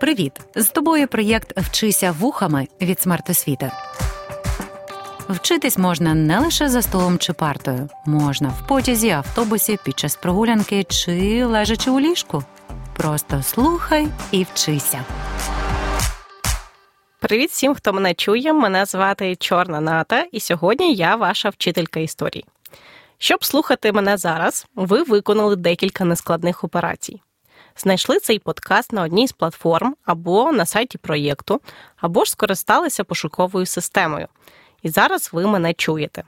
Привіт! З тобою проєкт Вчися вухами від смертосвіти. Вчитись можна не лише за столом чи партою, можна в потязі, автобусі, під час прогулянки чи лежачи у ліжку. Просто слухай і вчися. Привіт всім, хто мене чує. Мене звати Чорна Ната, і сьогодні я ваша вчителька історії. Щоб слухати мене зараз, ви виконали декілька нескладних операцій. Знайшли цей подкаст на одній з платформ або на сайті проєкту, або ж скористалися пошуковою системою. І зараз ви мене чуєте.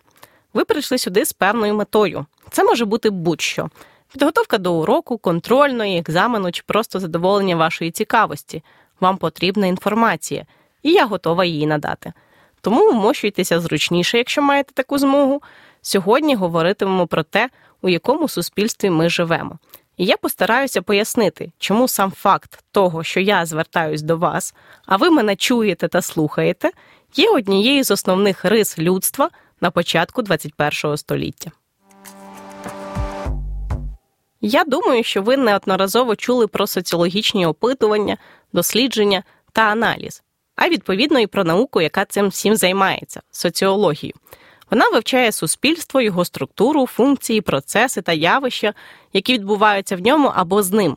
Ви прийшли сюди з певною метою. Це може бути будь-що: підготовка до уроку, контрольної, екзамену чи просто задоволення вашої цікавості. Вам потрібна інформація, і я готова її надати. Тому вмощуйтеся зручніше, якщо маєте таку змогу. Сьогодні говоритимемо про те, у якому суспільстві ми живемо. І я постараюся пояснити, чому сам факт того, що я звертаюсь до вас, а ви мене чуєте та слухаєте, є однією з основних рис людства на початку 21 століття. Я думаю, що ви неодноразово чули про соціологічні опитування, дослідження та аналіз, а відповідно і про науку, яка цим всім займається соціологію. Вона вивчає суспільство, його структуру, функції, процеси та явища, які відбуваються в ньому або з ним.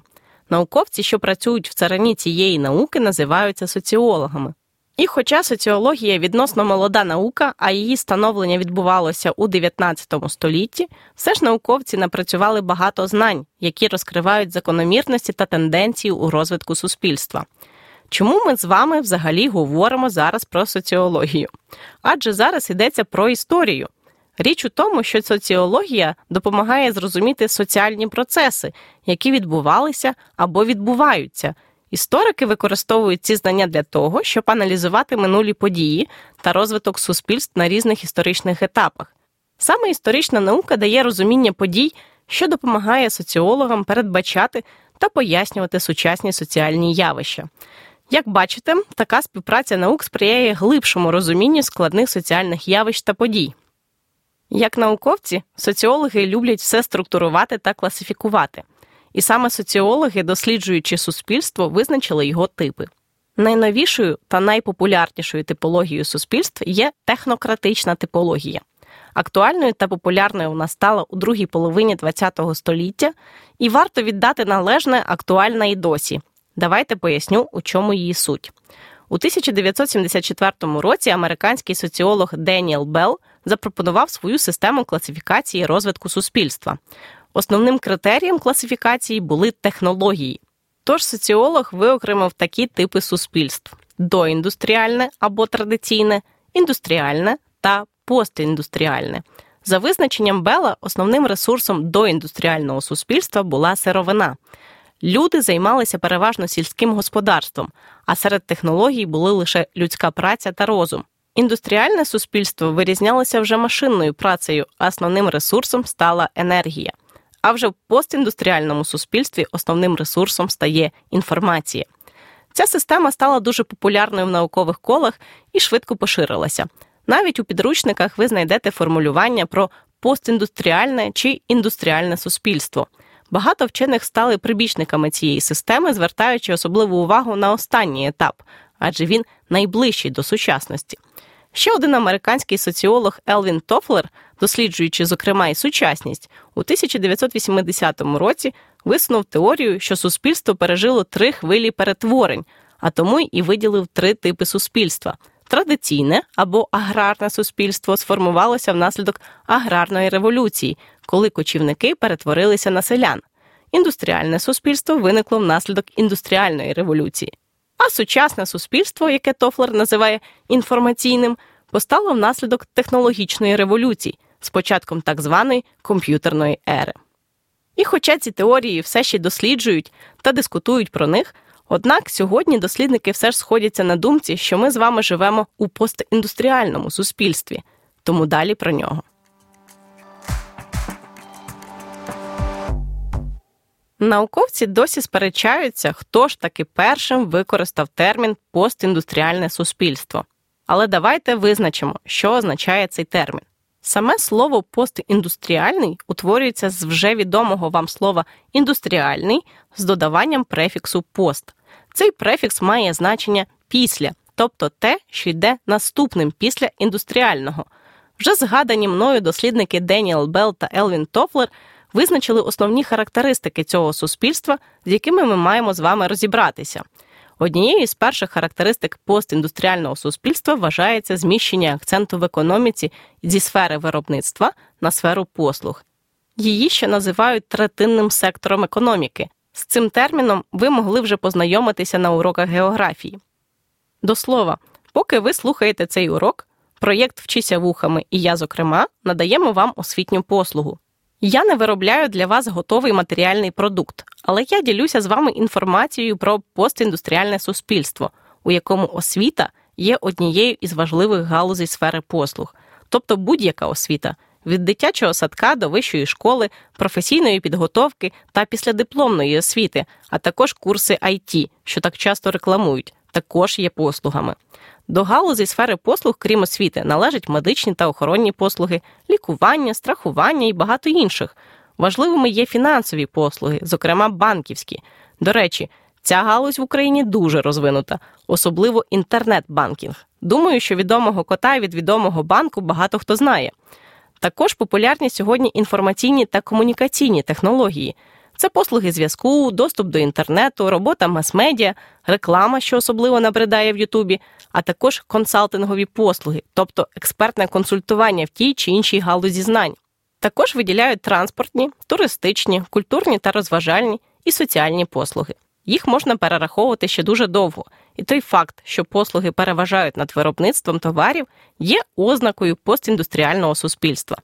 Науковці, що працюють в царині цієї науки, називаються соціологами. І хоча соціологія відносно молода наука, а її становлення відбувалося у 19 столітті, все ж науковці напрацювали багато знань, які розкривають закономірності та тенденції у розвитку суспільства. Чому ми з вами взагалі говоримо зараз про соціологію? Адже зараз йдеться про історію. Річ у тому, що соціологія допомагає зрозуміти соціальні процеси, які відбувалися або відбуваються. Історики використовують ці знання для того, щоб аналізувати минулі події та розвиток суспільств на різних історичних етапах. Саме історична наука дає розуміння подій, що допомагає соціологам передбачати та пояснювати сучасні соціальні явища. Як бачите, така співпраця наук сприяє глибшому розумінню складних соціальних явищ та подій. Як науковці, соціологи люблять все структурувати та класифікувати, і саме соціологи, досліджуючи суспільство, визначили його типи. Найновішою та найпопулярнішою типологією суспільств є технократична типологія. Актуальною та популярною вона стала у другій половині ХХ століття, і варто віддати належне актуальна і досі. Давайте поясню, у чому її суть. У 1974 році американський соціолог Деніел Белл запропонував свою систему класифікації розвитку суспільства. Основним критерієм класифікації були технології. Тож соціолог виокремив такі типи суспільств: доіндустріальне або традиційне, індустріальне та постіндустріальне. За визначенням Белла, основним ресурсом доіндустріального суспільства була сировина. Люди займалися переважно сільським господарством, а серед технологій були лише людська праця та розум. Індустріальне суспільство вирізнялося вже машинною працею, а основним ресурсом стала енергія. А вже в постіндустріальному суспільстві основним ресурсом стає інформація. Ця система стала дуже популярною в наукових колах і швидко поширилася. Навіть у підручниках ви знайдете формулювання про постіндустріальне чи індустріальне суспільство. Багато вчених стали прибічниками цієї системи, звертаючи особливу увагу на останній етап, адже він найближчий до сучасності. Ще один американський соціолог Елвін Тофлер, досліджуючи, зокрема, і сучасність, у 1980 році висунув теорію, що суспільство пережило три хвилі перетворень, а тому і виділив три типи суспільства. Традиційне або аграрне суспільство сформувалося внаслідок аграрної революції, коли кочівники перетворилися на селян. Індустріальне суспільство виникло внаслідок індустріальної революції. А сучасне суспільство, яке Тофлер називає інформаційним, постало внаслідок технологічної революції з початком так званої комп'ютерної ери. І хоча ці теорії все ще досліджують та дискутують про них, однак сьогодні дослідники все ж сходяться на думці, що ми з вами живемо у постіндустріальному суспільстві, тому далі про нього. Науковці досі сперечаються, хто ж таки першим використав термін постіндустріальне суспільство. Але давайте визначимо, що означає цей термін. Саме слово постіндустріальний утворюється з вже відомого вам слова індустріальний з додаванням префіксу пост. Цей префікс має значення після, тобто те, що йде наступним після індустріального. Вже згадані мною дослідники Деніел Белл та Елвін Тофлер визначили основні характеристики цього суспільства, з якими ми маємо з вами розібратися. Однією з перших характеристик постіндустріального суспільства вважається зміщення акценту в економіці зі сфери виробництва на сферу послуг. Її ще називають третинним сектором економіки. З цим терміном ви могли вже познайомитися на уроках географії. До слова, поки ви слухаєте цей урок, проєкт Вчися вухами і я, зокрема, надаємо вам освітню послугу. Я не виробляю для вас готовий матеріальний продукт, але я ділюся з вами інформацією про постіндустріальне суспільство, у якому освіта є однією із важливих галузей сфери послуг, тобто будь-яка освіта від дитячого садка до вищої школи, професійної підготовки та післядипломної освіти, а також курси IT, що так часто рекламують, також є послугами. До галузі сфери послуг, крім освіти, належать медичні та охоронні послуги, лікування, страхування і багато інших. Важливими є фінансові послуги, зокрема банківські. До речі, ця галузь в Україні дуже розвинута, особливо інтернет-банкінг. Думаю, що відомого кота від відомого банку багато хто знає. Також популярні сьогодні інформаційні та комунікаційні технології. Це послуги зв'язку, доступ до інтернету, робота мас-медіа, реклама, що особливо набридає в Ютубі, а також консалтингові послуги, тобто експертне консультування в тій чи іншій галузі знань. Також виділяють транспортні, туристичні, культурні та розважальні і соціальні послуги. Їх можна перераховувати ще дуже довго, і той факт, що послуги переважають над виробництвом товарів, є ознакою постіндустріального суспільства.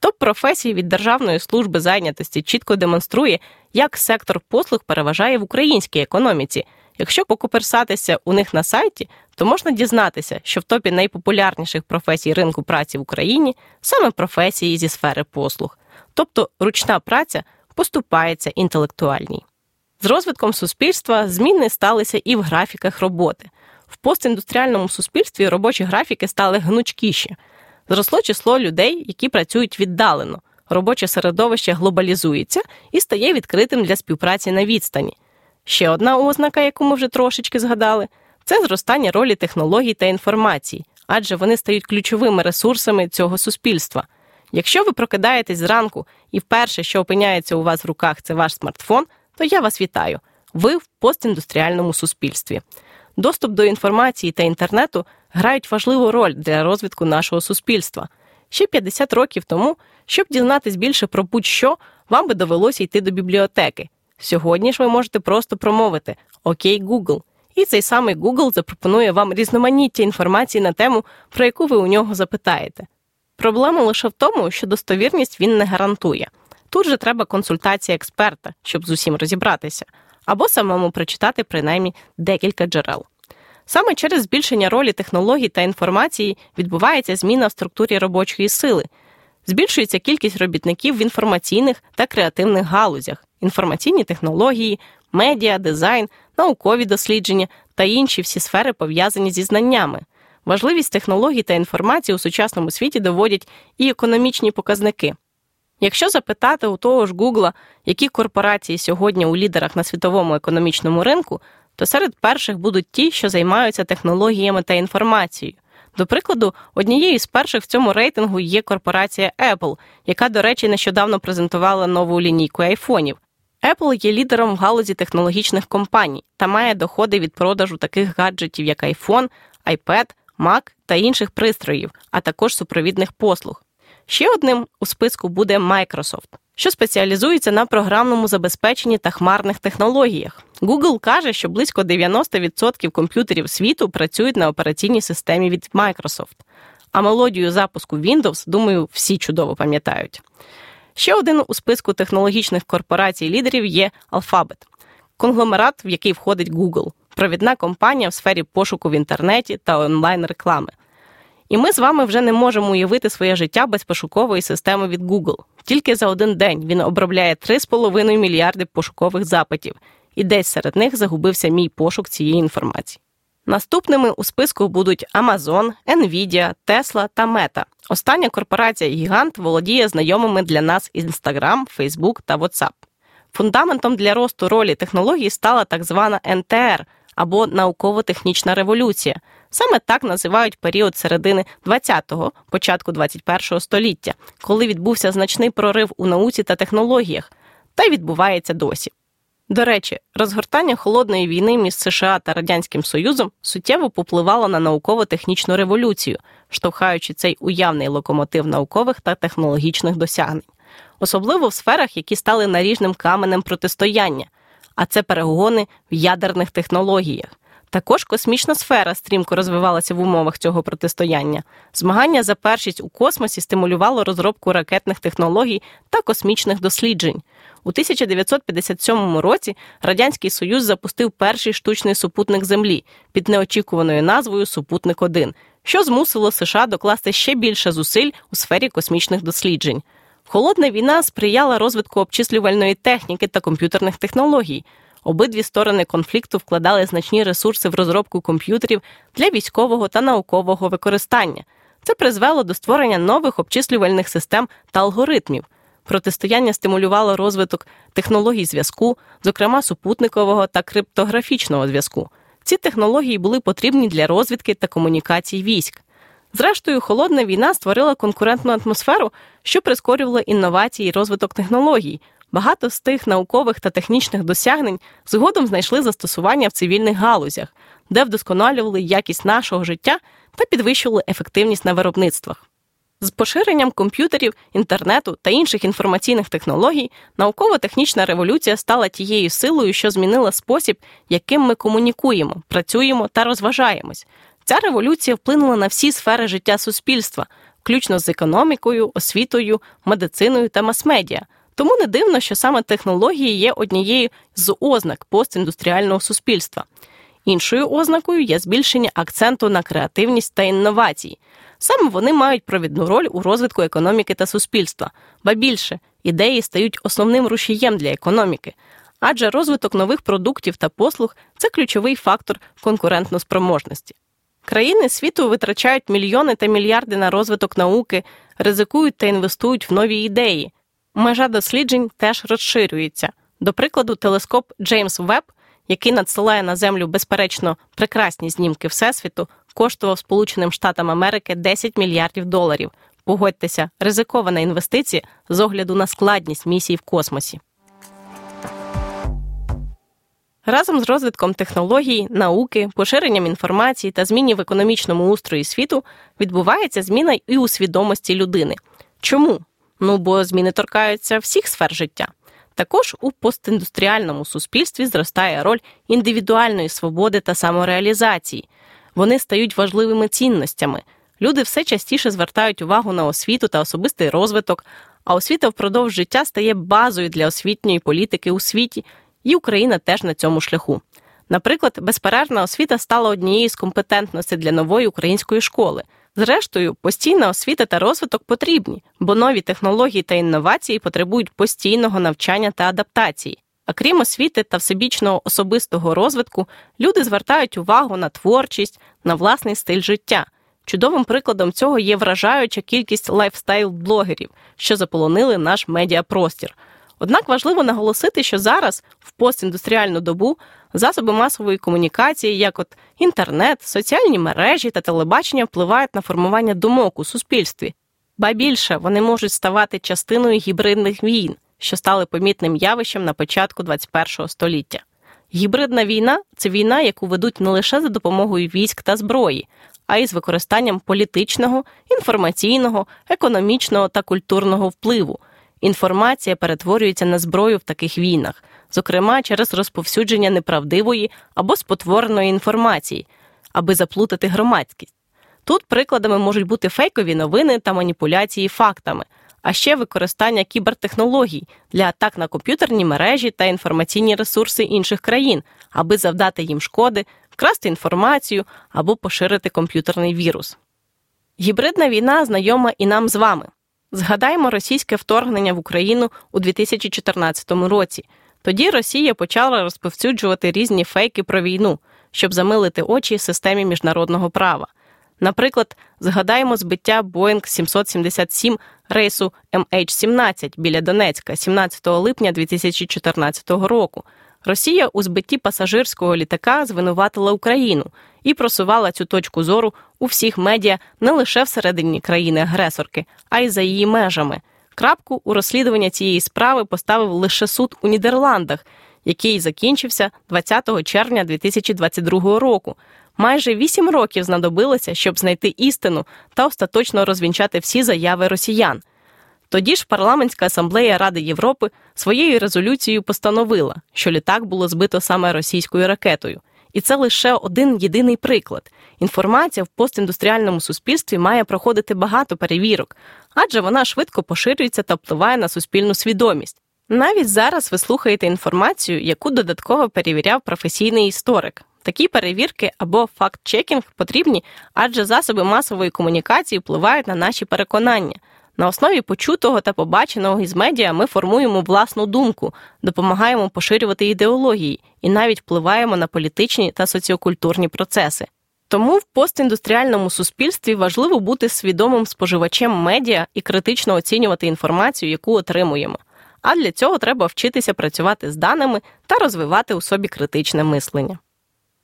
Топ професії від Державної служби зайнятості чітко демонструє, як сектор послуг переважає в українській економіці. Якщо покуперсатися у них на сайті, то можна дізнатися, що в топі найпопулярніших професій ринку праці в Україні саме професії зі сфери послуг, тобто ручна праця поступається інтелектуальній. З розвитком суспільства зміни сталися і в графіках роботи. В постіндустріальному суспільстві робочі графіки стали гнучкіші. Зросло число людей, які працюють віддалено. Робоче середовище глобалізується і стає відкритим для співпраці на відстані. Ще одна ознака, яку ми вже трошечки згадали, це зростання ролі технологій та інформації, адже вони стають ключовими ресурсами цього суспільства. Якщо ви прокидаєтесь зранку і вперше, що опиняється у вас в руках, це ваш смартфон, то я вас вітаю. Ви в постіндустріальному суспільстві. Доступ до інформації та інтернету грають важливу роль для розвитку нашого суспільства. Ще 50 років тому, щоб дізнатись більше про будь-що, вам би довелося йти до бібліотеки. Сьогодні ж ви можете просто промовити Окей, Google. І цей самий Google запропонує вам різноманіття інформації на тему, про яку ви у нього запитаєте. Проблема лише в тому, що достовірність він не гарантує. Тут же треба консультація експерта, щоб з усім розібратися, або самому прочитати принаймні декілька джерел. Саме через збільшення ролі технологій та інформації відбувається зміна в структурі робочої сили, збільшується кількість робітників в інформаційних та креативних галузях, інформаційні технології, медіа, дизайн, наукові дослідження та інші всі сфери пов'язані зі знаннями. Важливість технологій та інформації у сучасному світі доводять і економічні показники. Якщо запитати у того ж Гугла, які корпорації сьогодні у лідерах на світовому економічному ринку, то серед перших будуть ті, що займаються технологіями та інформацією. До прикладу, однією з перших в цьому рейтингу є корпорація Apple, яка, до речі, нещодавно презентувала нову лінійку айфонів. Apple є лідером в галузі технологічних компаній та має доходи від продажу таких гаджетів, як iPhone, iPad, Mac та інших пристроїв, а також супровідних послуг. Ще одним у списку буде Microsoft, що спеціалізується на програмному забезпеченні та хмарних технологіях. Google каже, що близько 90% комп'ютерів світу працюють на операційній системі від Microsoft. А мелодію запуску Windows, думаю, всі чудово пам'ятають. Ще один у списку технологічних корпорацій лідерів є Alphabet, конгломерат, в який входить Google, провідна компанія в сфері пошуку в інтернеті та онлайн реклами. І ми з вами вже не можемо уявити своє життя без пошукової системи від Google. Тільки за один день він обробляє 3,5 мільярди пошукових запитів, і десь серед них загубився мій пошук цієї інформації. Наступними у списку будуть Amazon, Nvidia, Tesla та Meta. Остання корпорація Гігант володіє знайомими для нас Instagram, Facebook та WhatsApp. Фундаментом для росту ролі технологій стала так звана НТР або науково-технічна революція. Саме так називають період середини 20-го, початку 21-го століття, коли відбувся значний прорив у науці та технологіях, та й відбувається досі. До речі, розгортання холодної війни між США та Радянським Союзом суттєво попливало на науково-технічну революцію, штовхаючи цей уявний локомотив наукових та технологічних досягнень, особливо в сферах, які стали наріжним каменем протистояння, а це перегони в ядерних технологіях. Також космічна сфера стрімко розвивалася в умовах цього протистояння. Змагання за першість у космосі стимулювало розробку ракетних технологій та космічних досліджень. У 1957 році Радянський Союз запустив перший штучний супутник Землі під неочікуваною назвою Супутник 1 що змусило США докласти ще більше зусиль у сфері космічних досліджень. Холодна війна сприяла розвитку обчислювальної техніки та комп'ютерних технологій. Обидві сторони конфлікту вкладали значні ресурси в розробку комп'ютерів для військового та наукового використання. Це призвело до створення нових обчислювальних систем та алгоритмів. Протистояння стимулювало розвиток технологій зв'язку, зокрема супутникового та криптографічного зв'язку. Ці технології були потрібні для розвідки та комунікацій військ. Зрештою, холодна війна створила конкурентну атмосферу, що прискорювала інновації і розвиток технологій. Багато з тих наукових та технічних досягнень згодом знайшли застосування в цивільних галузях, де вдосконалювали якість нашого життя та підвищували ефективність на виробництвах. З поширенням комп'ютерів, інтернету та інших інформаційних технологій науково-технічна революція стала тією силою, що змінила спосіб, яким ми комунікуємо, працюємо та розважаємось. Ця революція вплинула на всі сфери життя суспільства, включно з економікою, освітою, медициною та мас-медіа. Тому не дивно, що саме технології є однією з ознак постіндустріального суспільства. Іншою ознакою є збільшення акценту на креативність та інновації. Саме вони мають провідну роль у розвитку економіки та суспільства, ба більше ідеї стають основним рушієм для економіки, адже розвиток нових продуктів та послуг це ключовий фактор конкурентноспроможності. Країни світу витрачають мільйони та мільярди на розвиток науки, ризикують та інвестують в нові ідеї. Межа досліджень теж розширюється. До прикладу, телескоп Джеймс Веб, який надсилає на Землю безперечно прекрасні знімки Всесвіту, коштував Сполученим Штатам Америки 10 мільярдів доларів. Погодьтеся, ризикована інвестиція з огляду на складність місії в космосі. Разом з розвитком технологій, науки, поширенням інформації та зміні в економічному устрої світу відбувається зміна і у свідомості людини. Чому? Ну бо зміни торкаються всіх сфер життя. Також у постіндустріальному суспільстві зростає роль індивідуальної свободи та самореалізації. Вони стають важливими цінностями. Люди все частіше звертають увагу на освіту та особистий розвиток, а освіта впродовж життя стає базою для освітньої політики у світі, і Україна теж на цьому шляху. Наприклад, безперервна освіта стала однією з компетентностей для нової української школи. Зрештою, постійна освіта та розвиток потрібні, бо нові технології та інновації потребують постійного навчання та адаптації. А крім освіти та всебічного особистого розвитку, люди звертають увагу на творчість, на власний стиль життя. Чудовим прикладом цього є вражаюча кількість лайфстайл-блогерів, що заполонили наш медіапростір. Однак важливо наголосити, що зараз, в постіндустріальну добу, засоби масової комунікації, як от інтернет, соціальні мережі та телебачення, впливають на формування думок у суспільстві, ба більше вони можуть ставати частиною гібридних війн що стали помітним явищем на початку ХХ століття. Гібридна війна це війна, яку ведуть не лише за допомогою військ та зброї, а й з використанням політичного, інформаційного, економічного та культурного впливу. Інформація перетворюється на зброю в таких війнах, зокрема через розповсюдження неправдивої або спотвореної інформації, аби заплутати громадськість. Тут прикладами можуть бути фейкові новини та маніпуляції фактами а ще використання кібертехнологій для атак на комп'ютерні мережі та інформаційні ресурси інших країн, аби завдати їм шкоди, вкрасти інформацію або поширити комп'ютерний вірус. Гібридна війна знайома і нам з вами. Згадаємо російське вторгнення в Україну у 2014 році. Тоді Росія почала розповсюджувати різні фейки про війну, щоб замилити очі системі міжнародного права. Наприклад, згадаємо збиття Boeing 777 рейсу MH17 біля Донецька 17 липня 2014 року. Росія у збитті пасажирського літака звинуватила Україну і просувала цю точку зору у всіх медіа не лише всередині країни-агресорки, а й за її межами. Крапку у розслідування цієї справи поставив лише суд у Нідерландах, який закінчився 20 червня 2022 року. Майже вісім років знадобилося, щоб знайти істину та остаточно розвінчати всі заяви росіян. Тоді ж парламентська асамблея Ради Європи своєю резолюцією постановила, що літак було збито саме російською ракетою. І це лише один єдиний приклад. Інформація в постіндустріальному суспільстві має проходити багато перевірок, адже вона швидко поширюється та впливає на суспільну свідомість. Навіть зараз ви слухаєте інформацію, яку додатково перевіряв професійний історик. Такі перевірки або факт-чекінг потрібні, адже засоби масової комунікації впливають на наші переконання. На основі почутого та побаченого із медіа ми формуємо власну думку, допомагаємо поширювати ідеології і навіть впливаємо на політичні та соціокультурні процеси. Тому в постіндустріальному суспільстві важливо бути свідомим споживачем медіа і критично оцінювати інформацію, яку отримуємо. А для цього треба вчитися працювати з даними та розвивати у собі критичне мислення.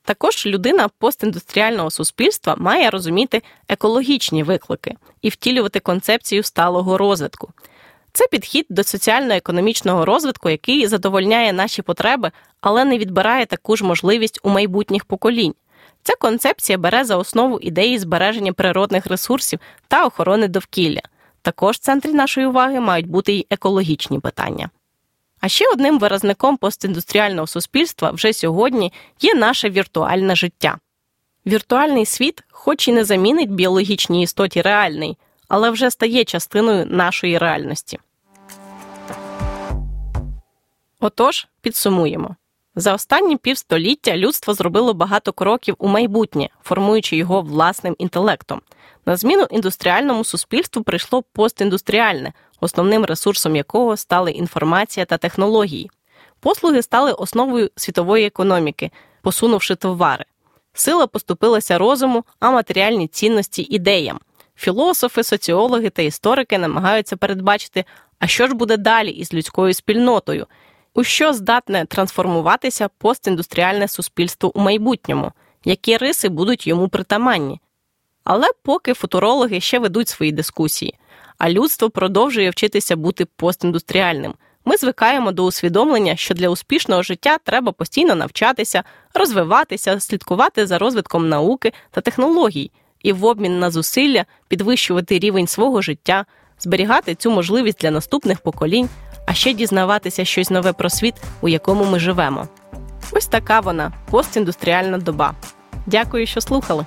Також людина постіндустріального суспільства має розуміти екологічні виклики і втілювати концепцію сталого розвитку. Це підхід до соціально-економічного розвитку, який задовольняє наші потреби, але не відбирає таку ж можливість у майбутніх поколінь. Ця концепція бере за основу ідеї збереження природних ресурсів та охорони довкілля. Також в центрі нашої уваги мають бути й екологічні питання. А ще одним виразником постіндустріального суспільства вже сьогодні є наше віртуальне життя. Віртуальний світ, хоч і не замінить біологічній істоті реальний, але вже стає частиною нашої реальності. Отож, підсумуємо. За останні півстоліття людство зробило багато кроків у майбутнє, формуючи його власним інтелектом. На зміну індустріальному суспільству прийшло постіндустріальне, основним ресурсом якого стали інформація та технології. Послуги стали основою світової економіки, посунувши товари. Сила поступилася розуму, а матеріальні цінності ідеям. Філософи, соціологи та історики намагаються передбачити, а що ж буде далі із людською спільнотою, у що здатне трансформуватися постіндустріальне суспільство у майбутньому, які риси будуть йому притаманні. Але поки футурологи ще ведуть свої дискусії, а людство продовжує вчитися бути постіндустріальним. Ми звикаємо до усвідомлення, що для успішного життя треба постійно навчатися, розвиватися, слідкувати за розвитком науки та технологій і в обмін на зусилля підвищувати рівень свого життя, зберігати цю можливість для наступних поколінь, а ще дізнаватися щось нове про світ, у якому ми живемо. Ось така вона постіндустріальна доба. Дякую, що слухали.